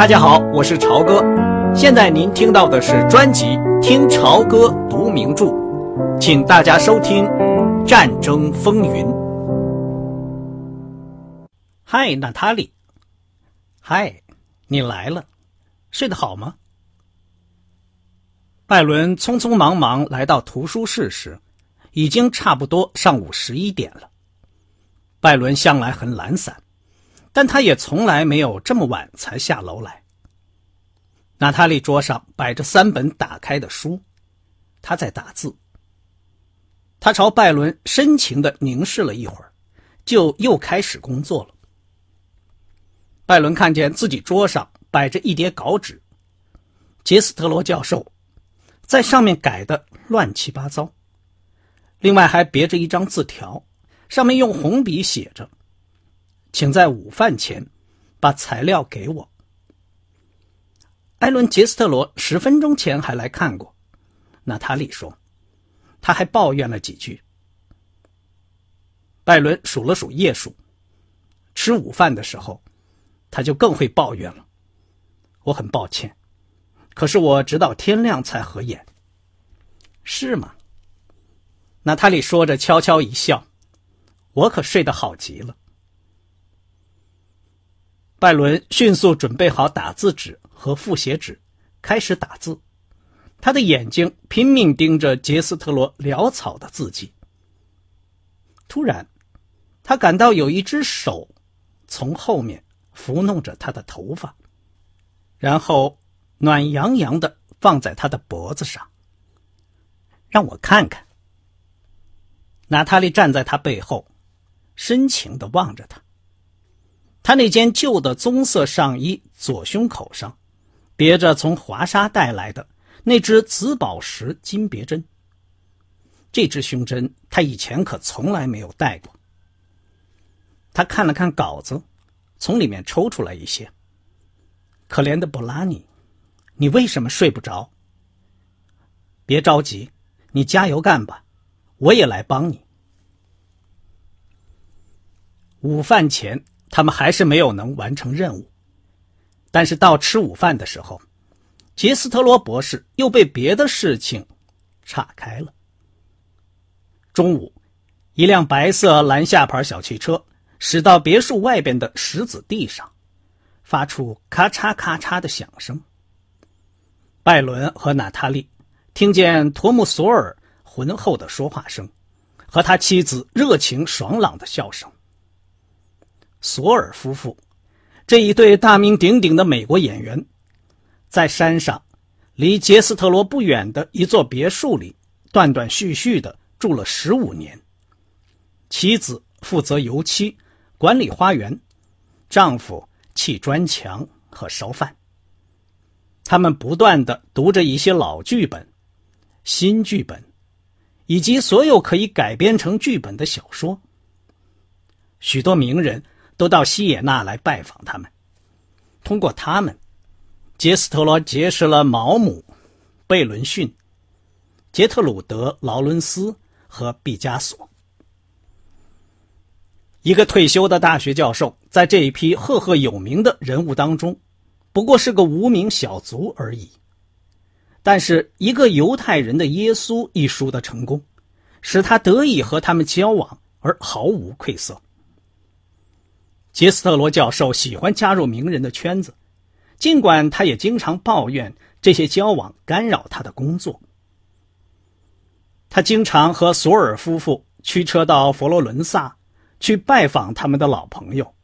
大家好，我是朝哥。现在您听到的是专辑《听朝歌读名著》，请大家收听《战争风云》。嗨，娜塔莉。嗨，你来了，睡得好吗？拜伦匆匆忙忙来到图书室时，已经差不多上午十一点了。拜伦向来很懒散。但他也从来没有这么晚才下楼来。娜塔莉桌上摆着三本打开的书，她在打字。他朝拜伦深情的凝视了一会儿，就又开始工作了。拜伦看见自己桌上摆着一叠稿纸，杰斯特罗教授在上面改的乱七八糟，另外还别着一张字条，上面用红笔写着。请在午饭前把材料给我。艾伦·杰斯特罗十分钟前还来看过，娜塔莉说，他还抱怨了几句。拜伦数了数页数，吃午饭的时候，他就更会抱怨了。我很抱歉，可是我直到天亮才合眼。是吗？娜塔莉说着，悄悄一笑。我可睡得好极了。拜伦迅速准备好打字纸和复写纸，开始打字。他的眼睛拼命盯着杰斯特罗潦草的字迹。突然，他感到有一只手从后面抚弄着他的头发，然后暖洋洋的放在他的脖子上。让我看看。娜塔莉站在他背后，深情的望着他。他那件旧的棕色上衣左胸口上，别着从华沙带来的那只紫宝石金别针。这只胸针他以前可从来没有戴过。他看了看稿子，从里面抽出来一些。可怜的布拉尼，你为什么睡不着？别着急，你加油干吧，我也来帮你。午饭前。他们还是没有能完成任务，但是到吃午饭的时候，杰斯特罗博士又被别的事情岔开了。中午，一辆白色蓝下牌小汽车驶到别墅外边的石子地上，发出咔嚓咔嚓的响声。拜伦和娜塔莉听见托姆索尔浑厚的说话声，和他妻子热情爽朗的笑声。索尔夫妇这一对大名鼎鼎的美国演员，在山上离杰斯特罗不远的一座别墅里，断断续续的住了十五年。妻子负责油漆、管理花园，丈夫砌砖墙和烧饭。他们不断的读着一些老剧本、新剧本，以及所有可以改编成剧本的小说。许多名人。都到西野纳来拜访他们。通过他们，杰斯特罗结识了毛姆、贝伦逊、杰特鲁德、劳伦斯和毕加索。一个退休的大学教授，在这一批赫赫有名的人物当中，不过是个无名小卒而已。但是，一个犹太人的耶稣一书的成功，使他得以和他们交往而毫无愧色。杰斯特罗教授喜欢加入名人的圈子，尽管他也经常抱怨这些交往干扰他的工作。他经常和索尔夫妇驱车到佛罗伦萨去拜访他们的老朋友。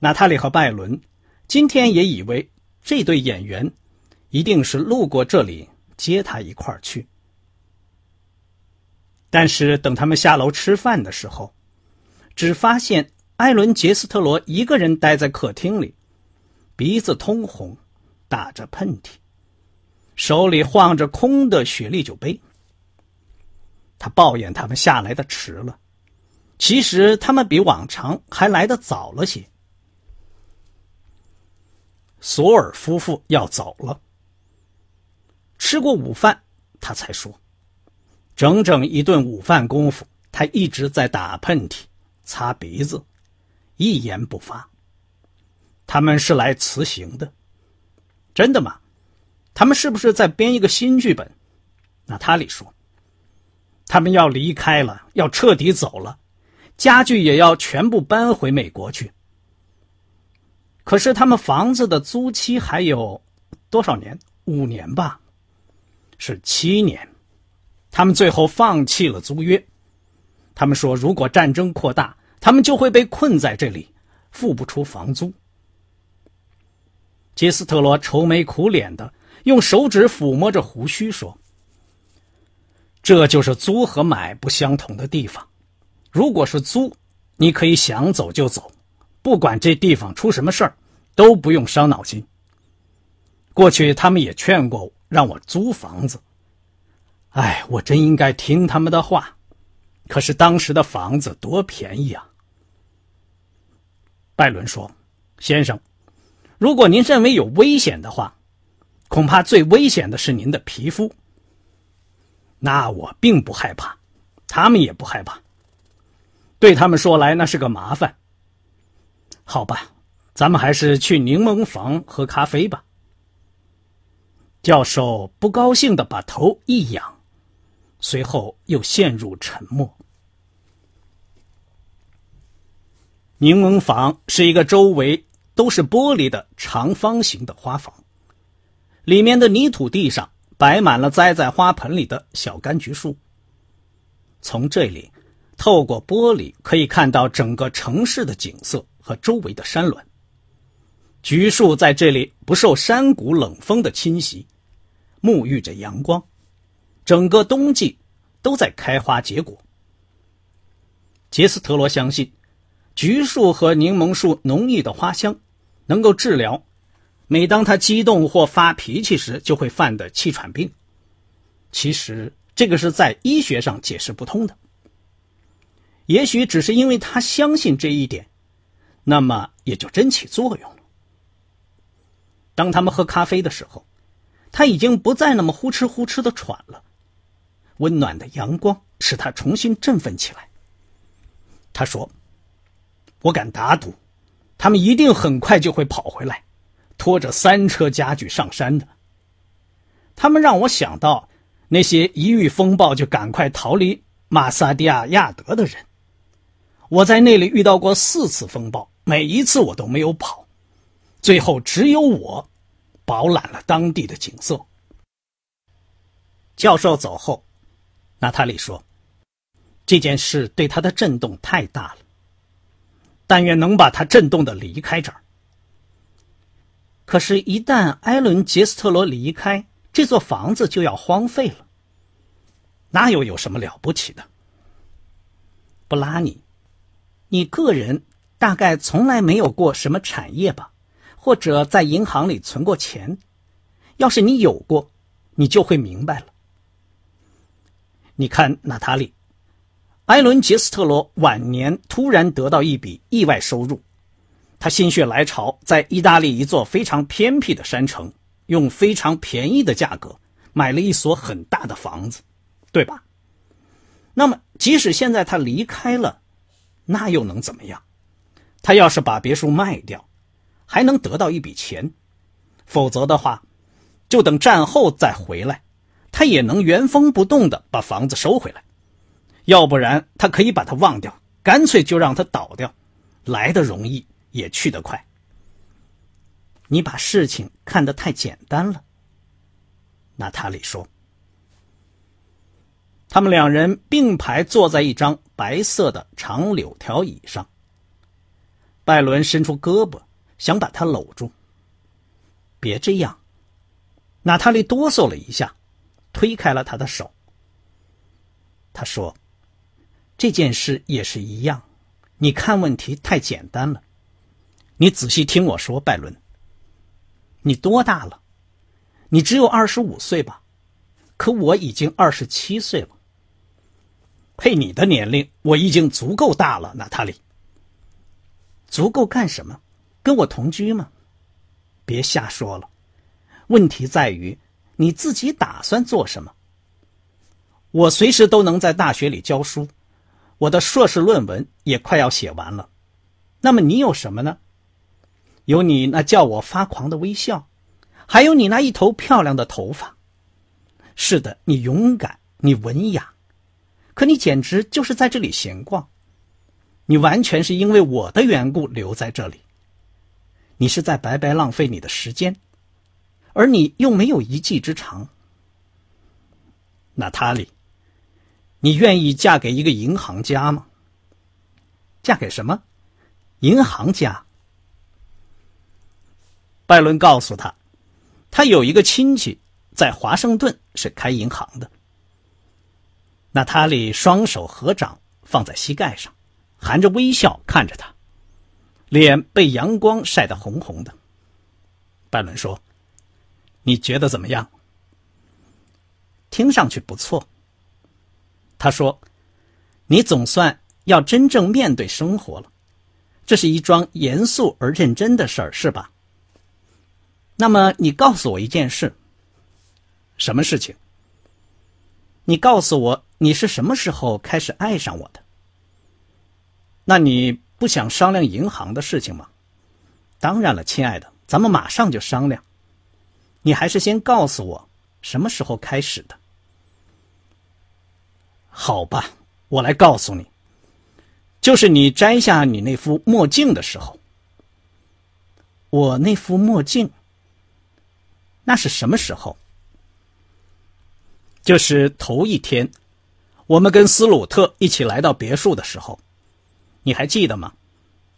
娜塔莉和拜伦今天也以为这对演员一定是路过这里接他一块儿去，但是等他们下楼吃饭的时候，只发现。艾伦·杰斯特罗一个人待在客厅里，鼻子通红，打着喷嚏，手里晃着空的雪莉酒杯。他抱怨他们下来的迟了，其实他们比往常还来的早了些。索尔夫妇要走了，吃过午饭，他才说，整整一顿午饭功夫，他一直在打喷嚏、擦鼻子。一言不发。他们是来辞行的。真的吗？他们是不是在编一个新剧本？娜塔莉说：“他们要离开了，要彻底走了，家具也要全部搬回美国去。可是他们房子的租期还有多少年？五年吧？是七年。他们最后放弃了租约。他们说，如果战争扩大，他们就会被困在这里，付不出房租。”杰斯特罗愁眉苦脸的，用手指抚摸着胡须说：“这就是租和买不相同的地方。如果是租，你可以想走就走，不管这地方出什么事儿，都不用伤脑筋。过去他们也劝过让我租房子，哎，我真应该听他们的话。可是当时的房子多便宜啊。”拜伦说：“先生。”如果您认为有危险的话，恐怕最危险的是您的皮肤。那我并不害怕，他们也不害怕。对他们说来，那是个麻烦。好吧，咱们还是去柠檬房喝咖啡吧。教授不高兴的把头一仰，随后又陷入沉默。柠檬房是一个周围。都是玻璃的长方形的花房，里面的泥土地上摆满了栽在花盆里的小柑橘树。从这里，透过玻璃可以看到整个城市的景色和周围的山峦。橘树在这里不受山谷冷风的侵袭，沐浴着阳光，整个冬季都在开花结果。杰斯特罗相信，橘树和柠檬树浓郁的花香。能够治疗，每当他激动或发脾气时就会犯的气喘病。其实这个是在医学上解释不通的。也许只是因为他相信这一点，那么也就真起作用了。当他们喝咖啡的时候，他已经不再那么呼哧呼哧的喘了。温暖的阳光使他重新振奋起来。他说：“我敢打赌。”他们一定很快就会跑回来，拖着三车家具上山的。他们让我想到那些一遇风暴就赶快逃离马萨蒂亚亚德的人。我在那里遇到过四次风暴，每一次我都没有跑，最后只有我饱览了当地的景色。教授走后，娜塔莉说：“这件事对他的震动太大了。”但愿能把他震动的离开这儿。可是，一旦埃伦·杰斯特罗离开，这座房子就要荒废了。那又有什么了不起的？布拉尼，你个人大概从来没有过什么产业吧，或者在银行里存过钱？要是你有过，你就会明白了。你看，娜塔莉。艾伦·杰斯特罗晚年突然得到一笔意外收入，他心血来潮，在意大利一座非常偏僻的山城，用非常便宜的价格买了一所很大的房子，对吧？那么，即使现在他离开了，那又能怎么样？他要是把别墅卖掉，还能得到一笔钱；否则的话，就等战后再回来，他也能原封不动的把房子收回来。要不然，他可以把它忘掉，干脆就让它倒掉，来的容易，也去得快。你把事情看得太简单了，娜塔莉说。他们两人并排坐在一张白色的长柳条椅上。拜伦伸出胳膊，想把他搂住。别这样，娜塔莉哆嗦了一下，推开了他的手。他说。这件事也是一样，你看问题太简单了。你仔细听我说，拜伦。你多大了？你只有二十五岁吧？可我已经二十七岁了。配你的年龄，我已经足够大了，娜塔莉。足够干什么？跟我同居吗？别瞎说了。问题在于你自己打算做什么。我随时都能在大学里教书。我的硕士论文也快要写完了，那么你有什么呢？有你那叫我发狂的微笑，还有你那一头漂亮的头发。是的，你勇敢，你文雅，可你简直就是在这里闲逛。你完全是因为我的缘故留在这里。你是在白白浪费你的时间，而你又没有一技之长。娜塔莉，你愿意嫁给一个银行家吗？嫁给什么？银行家。拜伦告诉他，他有一个亲戚在华盛顿是开银行的。娜塔莉双手合掌放在膝盖上，含着微笑看着他，脸被阳光晒得红红的。拜伦说：“你觉得怎么样？”听上去不错。他说：“你总算要真正面对生活了，这是一桩严肃而认真的事儿，是吧？”那么你告诉我一件事。什么事情？你告诉我你是什么时候开始爱上我的？那你不想商量银行的事情吗？当然了，亲爱的，咱们马上就商量。你还是先告诉我什么时候开始的。好吧，我来告诉你，就是你摘下你那副墨镜的时候。我那副墨镜。那是什么时候？就是头一天，我们跟斯鲁特一起来到别墅的时候，你还记得吗？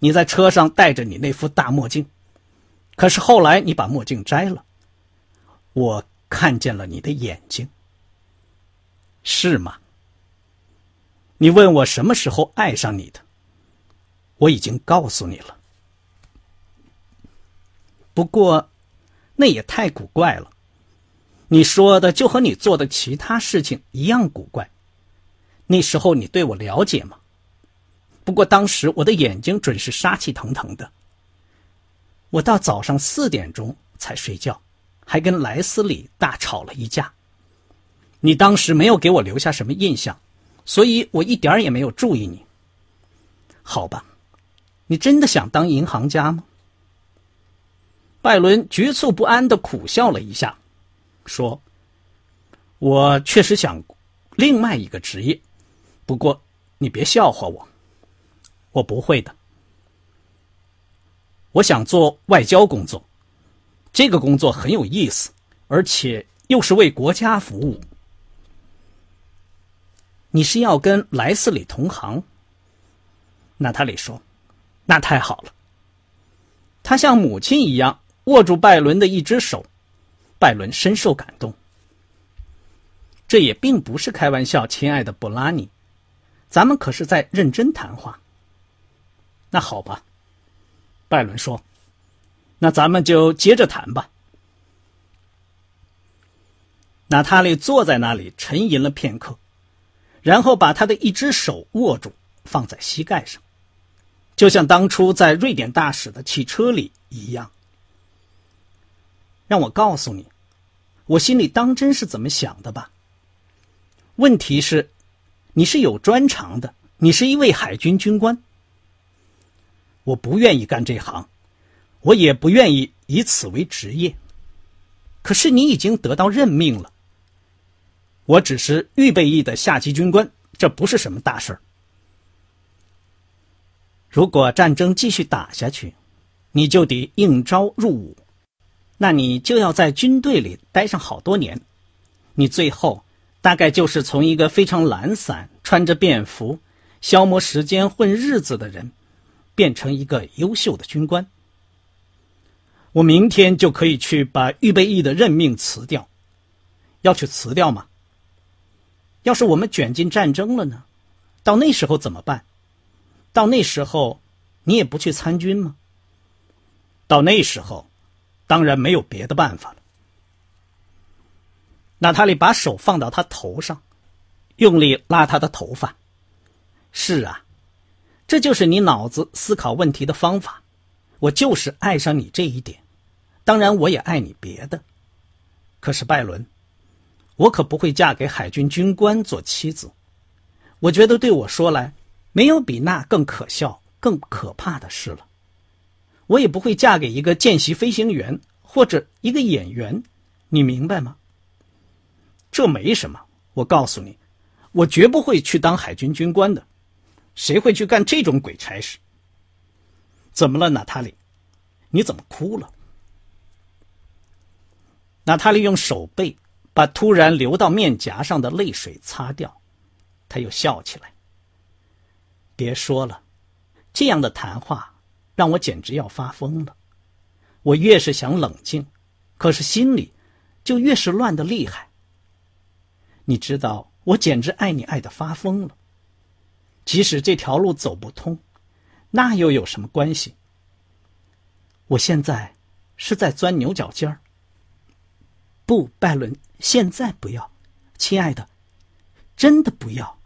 你在车上戴着你那副大墨镜，可是后来你把墨镜摘了，我看见了你的眼睛，是吗？你问我什么时候爱上你的，我已经告诉你了。不过。那也太古怪了，你说的就和你做的其他事情一样古怪。那时候你对我了解吗？不过当时我的眼睛准是杀气腾腾的。我到早上四点钟才睡觉，还跟莱斯里大吵了一架。你当时没有给我留下什么印象，所以我一点也没有注意你。好吧，你真的想当银行家吗？拜伦局促不安的苦笑了一下，说：“我确实想另外一个职业，不过你别笑话我，我不会的。我想做外交工作，这个工作很有意思，而且又是为国家服务。你是要跟莱斯里同行？”娜塔莉说：“那太好了。”他像母亲一样。握住拜伦的一只手，拜伦深受感动。这也并不是开玩笑，亲爱的布拉尼，咱们可是在认真谈话。那好吧，拜伦说：“那咱们就接着谈吧。”娜塔莉坐在那里沉吟了片刻，然后把他的一只手握住，放在膝盖上，就像当初在瑞典大使的汽车里一样。让我告诉你，我心里当真是怎么想的吧。问题是，你是有专长的，你是一位海军军官。我不愿意干这行，我也不愿意以此为职业。可是你已经得到任命了。我只是预备役的下级军官，这不是什么大事儿。如果战争继续打下去，你就得应招入伍。那你就要在军队里待上好多年，你最后大概就是从一个非常懒散、穿着便服、消磨时间混日子的人，变成一个优秀的军官。我明天就可以去把预备役的任命辞掉，要去辞掉吗？要是我们卷进战争了呢？到那时候怎么办？到那时候，你也不去参军吗？到那时候。当然没有别的办法了。娜塔莉把手放到他头上，用力拉他的头发。是啊，这就是你脑子思考问题的方法。我就是爱上你这一点，当然我也爱你别的。可是拜伦，我可不会嫁给海军军官做妻子。我觉得对我说来，没有比那更可笑、更可怕的事了。我也不会嫁给一个见习飞行员或者一个演员，你明白吗？这没什么，我告诉你，我绝不会去当海军军官的，谁会去干这种鬼差事？怎么了，娜塔莉？你怎么哭了？娜塔莉用手背把突然流到面颊上的泪水擦掉，他又笑起来。别说了，这样的谈话。让我简直要发疯了！我越是想冷静，可是心里就越是乱的厉害。你知道，我简直爱你爱的发疯了。即使这条路走不通，那又有什么关系？我现在是在钻牛角尖儿。不，拜伦，现在不要，亲爱的，真的不要。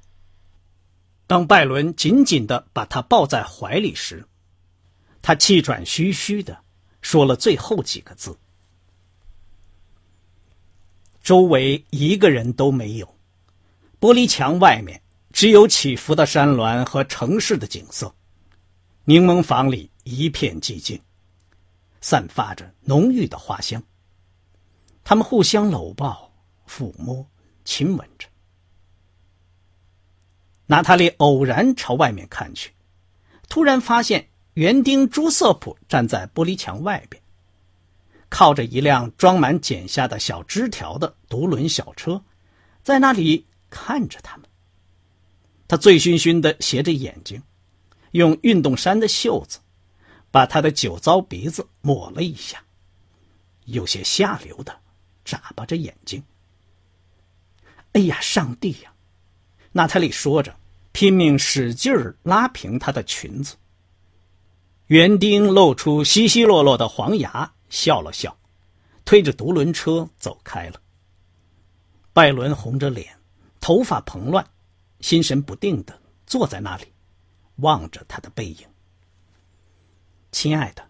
当拜伦紧紧的把他抱在怀里时，他气喘吁吁的说了最后几个字。周围一个人都没有，玻璃墙外面只有起伏的山峦和城市的景色。柠檬房里一片寂静，散发着浓郁的花香。他们互相搂抱、抚摸、亲吻着。娜塔莉偶然朝外面看去，突然发现。园丁朱瑟普站在玻璃墙外边，靠着一辆装满剪下的小枝条的独轮小车，在那里看着他们。他醉醺醺的斜着眼睛，用运动衫的袖子把他的酒糟鼻子抹了一下，有些下流的眨巴着眼睛。哎呀，上帝呀！娜塔莉说着，拼命使劲儿拉平她的裙子。园丁露出稀稀落落的黄牙，笑了笑，推着独轮车走开了。拜伦红着脸，头发蓬乱，心神不定的坐在那里，望着他的背影。亲爱的，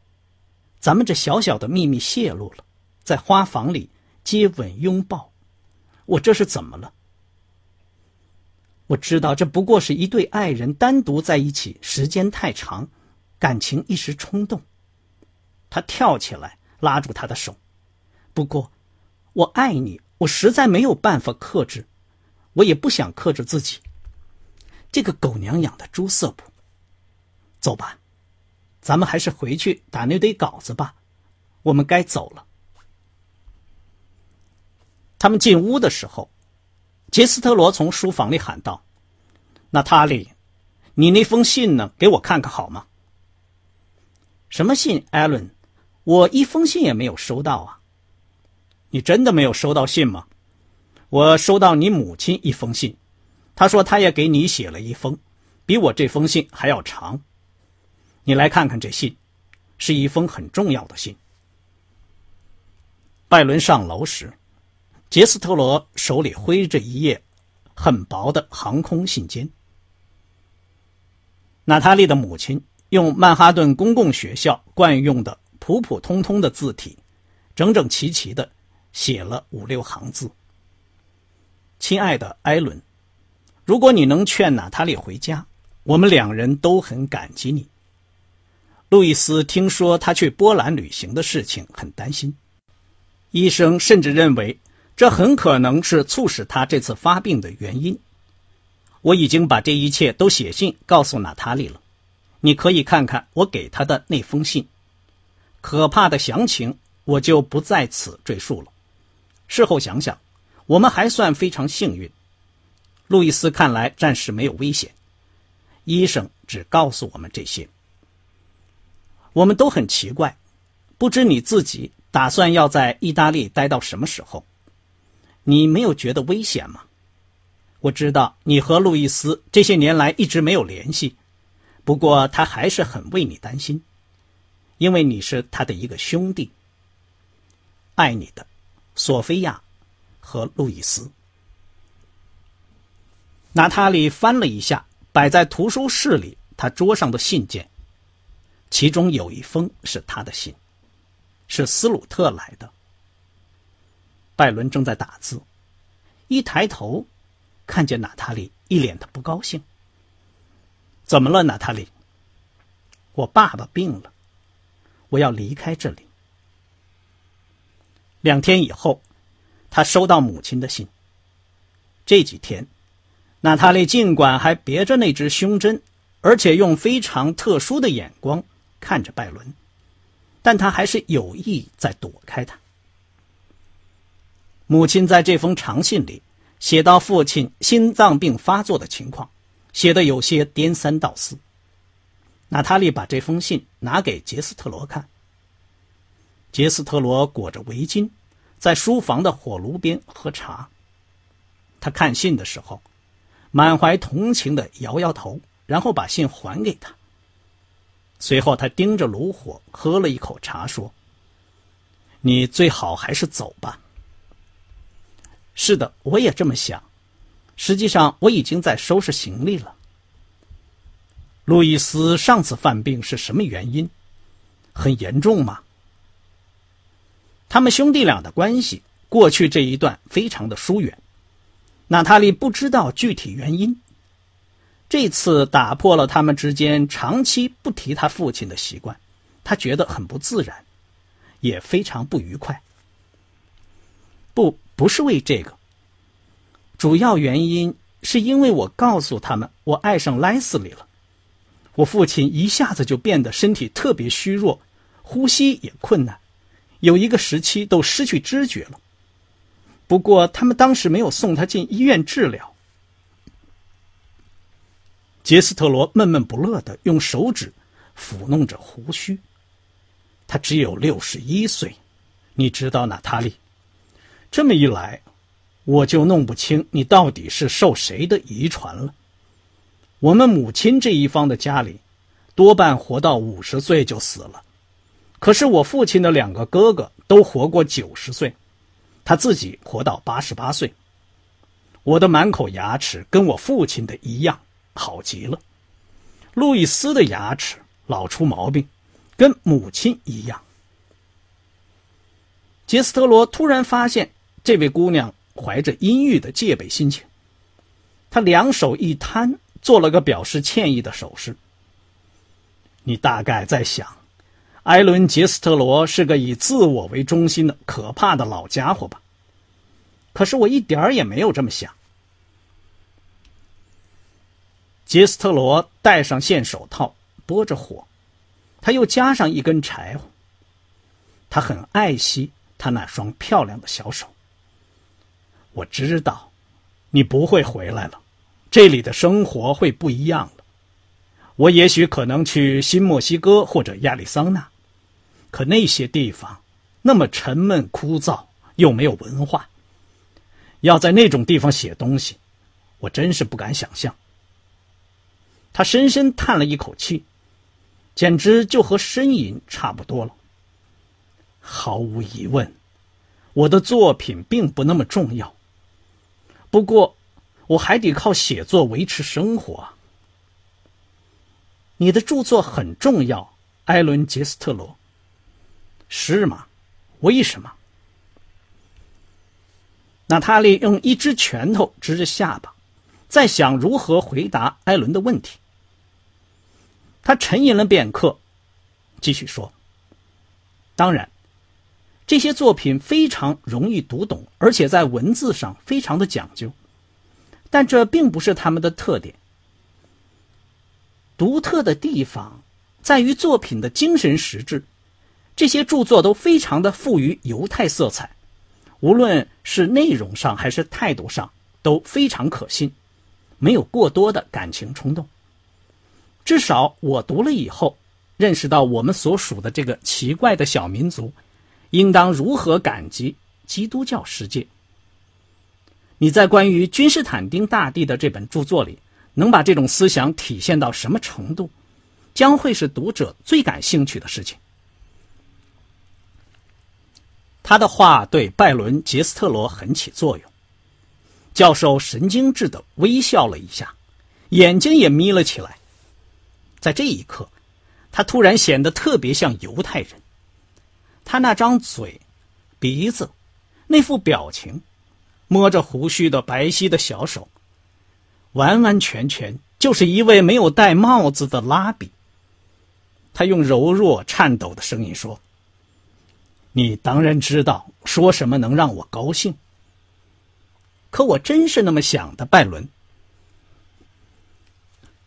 咱们这小小的秘密泄露了，在花房里接吻拥抱，我这是怎么了？我知道这不过是一对爱人单独在一起时间太长。感情一时冲动，他跳起来拉住他的手。不过，我爱你，我实在没有办法克制，我也不想克制自己。这个狗娘养的朱瑟普，走吧，咱们还是回去打那堆稿子吧。我们该走了。他们进屋的时候，杰斯特罗从书房里喊道：“娜塔莉，你那封信呢？给我看看好吗？”什么信，艾伦？我一封信也没有收到啊！你真的没有收到信吗？我收到你母亲一封信，她说她也给你写了一封，比我这封信还要长。你来看看这信，是一封很重要的信。拜伦上楼时，杰斯特罗手里挥着一页很薄的航空信笺。娜塔莉的母亲。用曼哈顿公共学校惯用的普普通通的字体，整整齐齐的写了五六行字：“亲爱的艾伦，如果你能劝娜塔莉回家，我们两人都很感激你。路易斯听说他去波兰旅行的事情，很担心。医生甚至认为这很可能是促使他这次发病的原因。我已经把这一切都写信告诉娜塔莉了。”你可以看看我给他的那封信，可怕的详情我就不在此赘述了。事后想想，我们还算非常幸运。路易斯看来暂时没有危险，医生只告诉我们这些。我们都很奇怪，不知你自己打算要在意大利待到什么时候？你没有觉得危险吗？我知道你和路易斯这些年来一直没有联系。不过他还是很为你担心，因为你是他的一个兄弟。爱你的，索菲亚和路易斯。娜塔莉翻了一下摆在图书室里他桌上的信件，其中有一封是他的信，是斯鲁特来的。拜伦正在打字，一抬头，看见娜塔莉一脸的不高兴。怎么了，娜塔莉？我爸爸病了，我要离开这里。两天以后，他收到母亲的信。这几天，娜塔莉尽管还别着那只胸针，而且用非常特殊的眼光看着拜伦，但他还是有意在躲开他。母亲在这封长信里写到父亲心脏病发作的情况，写的有些颠三倒四。娜塔莉把这封信拿给杰斯特罗看。杰斯特罗裹着围巾，在书房的火炉边喝茶。他看信的时候，满怀同情的摇摇头，然后把信还给他。随后，他盯着炉火喝了一口茶，说：“你最好还是走吧。”“是的，我也这么想。实际上，我已经在收拾行李了。”路易斯上次犯病是什么原因？很严重吗？他们兄弟俩的关系过去这一段非常的疏远，娜塔莉不知道具体原因。这次打破了他们之间长期不提他父亲的习惯，他觉得很不自然，也非常不愉快。不，不是为这个。主要原因是因为我告诉他们我爱上莱斯利了，我父亲一下子就变得身体特别虚弱，呼吸也困难。有一个时期都失去知觉了。不过他们当时没有送他进医院治疗。杰斯特罗闷闷不乐的用手指抚弄着胡须。他只有六十一岁，你知道，娜塔莉。这么一来，我就弄不清你到底是受谁的遗传了。我们母亲这一方的家里，多半活到五十岁就死了。可是我父亲的两个哥哥都活过九十岁，他自己活到八十八岁。我的满口牙齿跟我父亲的一样好极了。路易斯的牙齿老出毛病，跟母亲一样。杰斯特罗突然发现这位姑娘怀着阴郁的戒备心情，她两手一摊，做了个表示歉意的手势。你大概在想。埃伦·杰斯特罗是个以自我为中心的可怕的老家伙吧？可是我一点儿也没有这么想。杰斯特罗戴上线手套，拨着火，他又加上一根柴火。他很爱惜他那双漂亮的小手。我知道，你不会回来了，这里的生活会不一样了。我也许可能去新墨西哥或者亚利桑那。可那些地方那么沉闷枯燥，又没有文化。要在那种地方写东西，我真是不敢想象。他深深叹了一口气，简直就和呻吟差不多了。毫无疑问，我的作品并不那么重要。不过，我还得靠写作维持生活。你的著作很重要，艾伦·杰斯特罗。是吗？为什么？娜塔莉用一只拳头支着下巴，在想如何回答艾伦的问题。他沉吟了片刻，继续说：“当然，这些作品非常容易读懂，而且在文字上非常的讲究，但这并不是他们的特点。独特的地方在于作品的精神实质。”这些著作都非常的富于犹太色彩，无论是内容上还是态度上都非常可信，没有过多的感情冲动。至少我读了以后，认识到我们所属的这个奇怪的小民族，应当如何感激基督教世界。你在关于君士坦丁大帝的这本著作里，能把这种思想体现到什么程度，将会是读者最感兴趣的事情。他的话对拜伦·杰斯特罗很起作用。教授神经质的微笑了一下，眼睛也眯了起来。在这一刻，他突然显得特别像犹太人。他那张嘴、鼻子、那副表情，摸着胡须的白皙的小手，完完全全就是一位没有戴帽子的拉比。他用柔弱颤抖的声音说：“你当然知道说什么能让我高兴。可我真是那么想的，拜伦。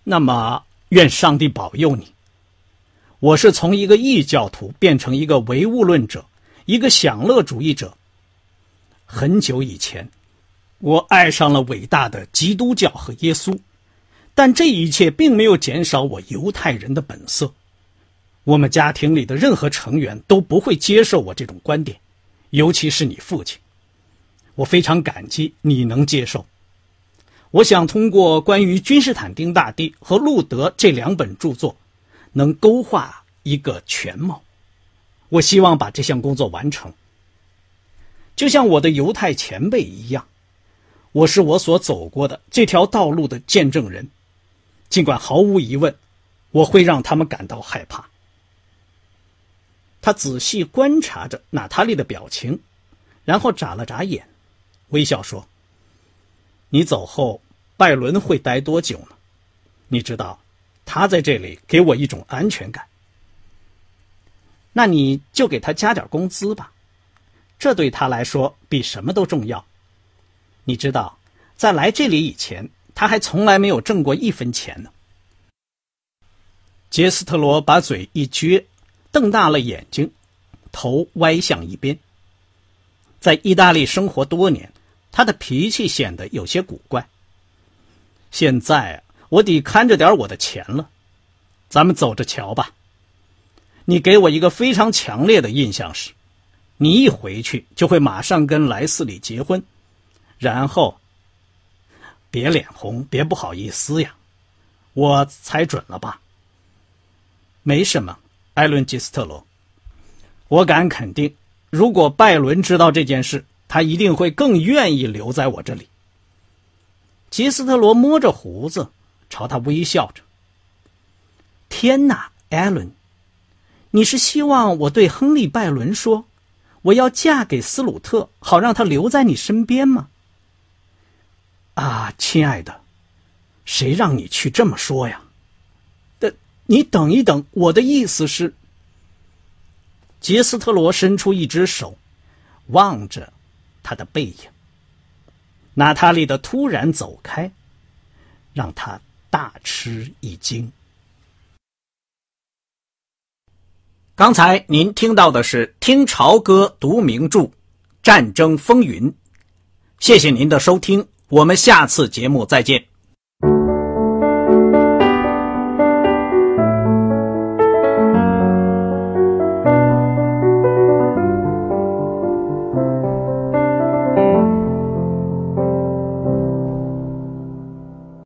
那么，愿上帝保佑你。我是从一个异教徒变成一个唯物论者，一个享乐主义者。很久以前，我爱上了伟大的基督教和耶稣。”但这一切并没有减少我犹太人的本色。我们家庭里的任何成员都不会接受我这种观点，尤其是你父亲。我非常感激你能接受。我想通过关于君士坦丁大帝和路德这两本著作，能勾画一个全貌。我希望把这项工作完成，就像我的犹太前辈一样。我是我所走过的这条道路的见证人。尽管毫无疑问，我会让他们感到害怕。他仔细观察着娜塔莉的表情，然后眨了眨眼，微笑说：“你走后，拜伦会待多久呢？你知道，他在这里给我一种安全感。那你就给他加点工资吧，这对他来说比什么都重要。你知道，在来这里以前。”他还从来没有挣过一分钱呢。杰斯特罗把嘴一撅，瞪大了眼睛，头歪向一边。在意大利生活多年，他的脾气显得有些古怪。现在我得看着点我的钱了，咱们走着瞧吧。你给我一个非常强烈的印象是，你一回去就会马上跟莱斯里结婚，然后。别脸红，别不好意思呀，我猜准了吧？没什么，艾伦·吉斯特罗，我敢肯定，如果拜伦知道这件事，他一定会更愿意留在我这里。吉斯特罗摸着胡子，朝他微笑着。天哪，艾伦，你是希望我对亨利·拜伦说，我要嫁给斯鲁特，好让他留在你身边吗？啊，亲爱的，谁让你去这么说呀？的，你等一等，我的意思是。杰斯特罗伸出一只手，望着他的背影。娜塔莉的突然走开，让他大吃一惊。刚才您听到的是听潮歌读名著《战争风云》，谢谢您的收听。我们下次节目再见。